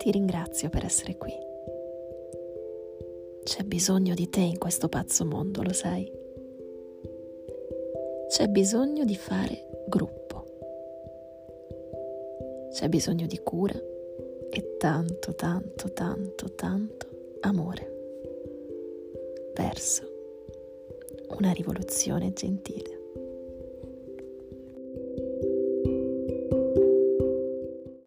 ti ringrazio per essere qui. C'è bisogno di te in questo pazzo mondo, lo sai? C'è bisogno di fare gruppo. C'è bisogno di cura e tanto, tanto, tanto, tanto amore verso una rivoluzione gentile.